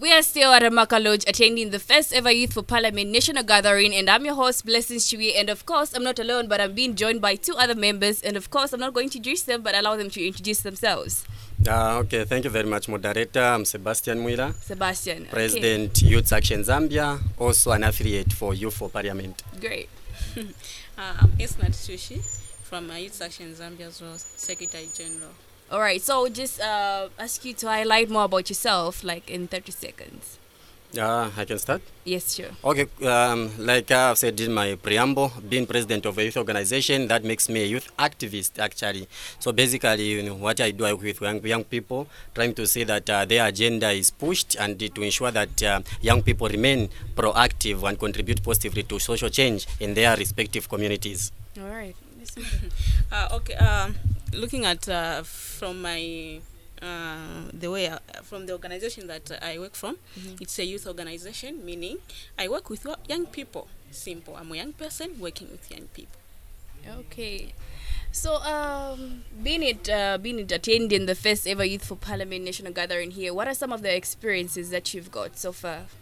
We are still at Amaka Lodge attending the first ever Youth for Parliament National Gathering, and I'm your host, Blessings Chui. And of course, I'm not alone, but I'm being joined by two other members. And of course, I'm not going to introduce them, but allow them to introduce themselves. Uh, okay, thank you very much, moderator. I'm Sebastian Mwila, Sebastian. okay. President Youth Action Zambia, also an affiliate for Youth for Parliament. Great. Uh, I'm Esnat Sushi from uh, Youth Action Zambia as well, Secretary General. All right, so just uh, ask you to highlight more about yourself, like in 30 seconds. Uh, I can start? Yes, sure. Okay, um, like I've said in my preamble, being president of a youth organization, that makes me a youth activist actually. So basically, you know, what I do I work with young, young people, trying to see that uh, their agenda is pushed and to ensure that uh, young people remain proactive and contribute positively to social change in their respective communities. All right. Uh, okay, um, looking at uh, from my uh, the way uh, from the organization that I work from, it's a youth organization, meaning I work with young people. Simple. I'm a young person working with young people. Okay. So, um, being it uh, being it attending the first ever Youth for Parliament National Gathering here, what are some of the experiences that you've got so far?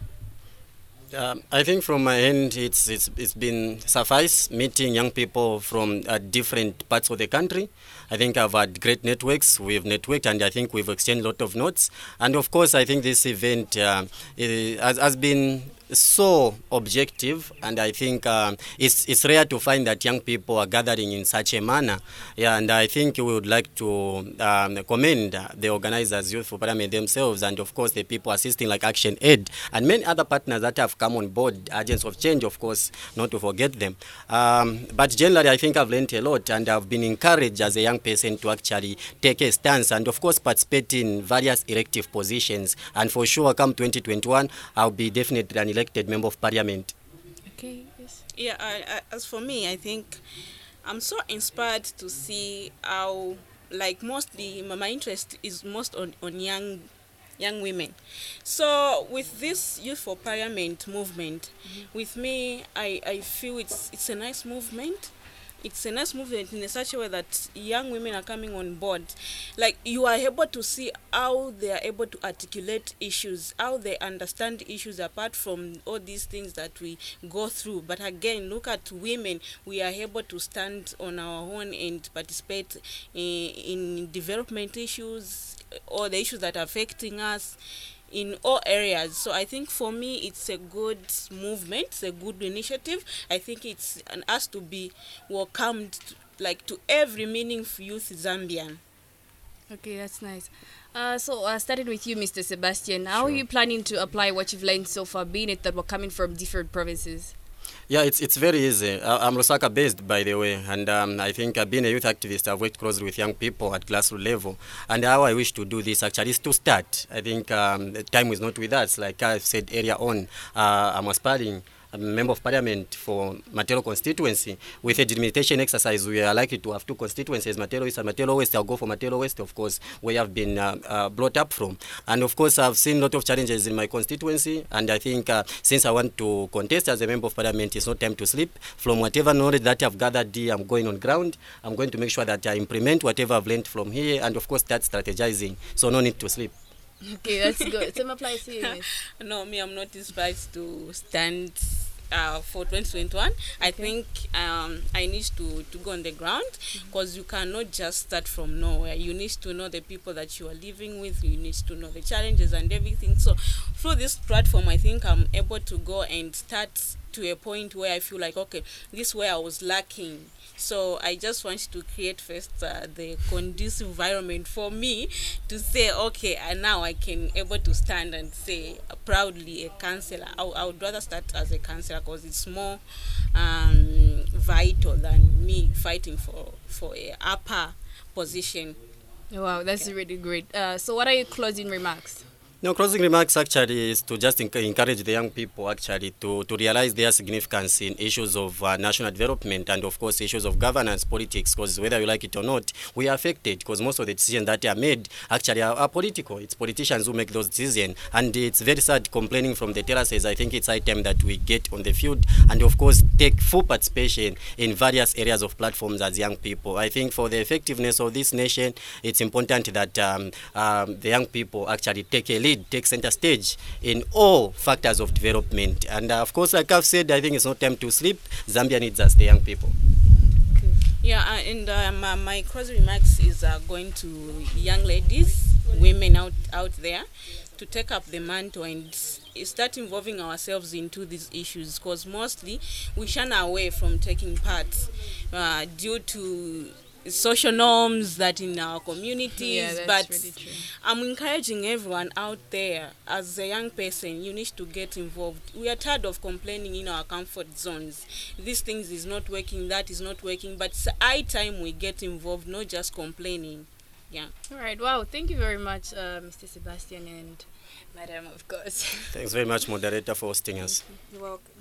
Um, I think from my end, it's, it's, it's been suffice meeting young people from uh, different parts of the country. I think I've had great networks. We've networked and I think we've exchanged a lot of notes. And of course, I think this event uh, has, has been so objective and I think um, it's, it's rare to find that young people are gathering in such a manner. Yeah, and I think we would like to um, commend uh, the organizers, Youth for Parliament themselves, and of course the people assisting like Action Aid and many other partners that have come on board, agents of change, of course, not to forget them. Um, but generally, I think I've learned a lot and I've been encouraged as a young person to actually take a stance and, of course, participate in various elective positions. And for sure, come 2021, I'll be definitely an elected member of parliament. Okay. Yes. Yeah, I, I, as for me, I think I'm so inspired to see how, like, mostly my, my interest is most on, on young young women. So with this Youth for Parliament movement, mm-hmm. with me, I, I feel it's it's a nice movement. It's a nice movement in such a way that young women are coming on board. Like you are able to see how they are able to articulate issues, how they understand issues apart from all these things that we go through. But again, look at women. We are able to stand on our own and participate in, in development issues or the issues that are affecting us in all areas so i think for me it's a good movement it's a good initiative i think it's an us to be welcomed like to every meaningful youth zambian Okay, that's nice. Uh, so, uh, starting with you, Mr. Sebastian, how are you planning to apply what you've learned so far, being it that we're coming from different provinces? Yeah, it's, it's very easy. I- I'm Lusaka based, by the way, and um, I think uh, being a youth activist, I've worked closely with young people at grassroots level. And how I wish to do this actually is to start. I think um, the time is not with us. Like I said earlier on, uh, I'm aspiring. A member of parliament for Matero constituency. With a delimitation exercise, we are likely to have two constituencies, Matero East and Matero West. I'll go for Matero West, of course, where I've been uh, uh, brought up from. And of course, I've seen a lot of challenges in my constituency. And I think uh, since I want to contest as a member of parliament, it's not time to sleep. From whatever knowledge that I've gathered here, I'm going on ground. I'm going to make sure that I implement whatever I've learned from here. And of course, start strategizing. So no need to sleep. Okay, that's good. Same applies to you, no me i'm not inspired to stand uh, for 2021 i think um, i need to, to go on the ground because you cannot just start from nowhere. You need to know the people that you are living with. You need to know the challenges and everything. So through this platform i think i'm able to go and start to a point where i feel like okay this is where i was lacking so i just want to create first uh, the conducive environment for me to say okay and now i can able to stand and say uh, proudly a councillor I, I would rather start as a councillor because it's more um, vital than me fighting for for a upper position Wow, that's really great. Uh, so, what are your closing remarks? No, closing remarks actually is to just enc- encourage the young people actually to, to realize their significance in issues of uh, national development and of course issues of governance, politics, because whether you like it or not, we are affected because most of the decisions that are made actually are, are political. It's politicians who make those decisions and it's very sad complaining from the terraces. I think it's time that we get on the field and of course take full participation in various areas of platforms as young people. I think for the effectiveness of this nation, it's important that um, um, the young people actually take a lead lead, take center stage in all factors of development. And uh, of course, like I've said, I think it's not time to sleep. Zambia needs us, the young people. Yeah, uh, and uh, my, my closing remarks is uh, going to young ladies, women out, out there, to take up the mantle and start involving ourselves into these issues because mostly we shun away from taking part uh, due to social norms that in our communities Yeah, that's but really true. i'm encouraging everyone out there as a young person you need to get involved we are tired of complaining in our comfort zones these things is not working that is not working but it's high time we get involved not just complaining yeah All right. Wow. Thank you very much, uh, Mr. Sebastian and Madam, of course. Thanks very much, moderator, for hosting us. You're welcome.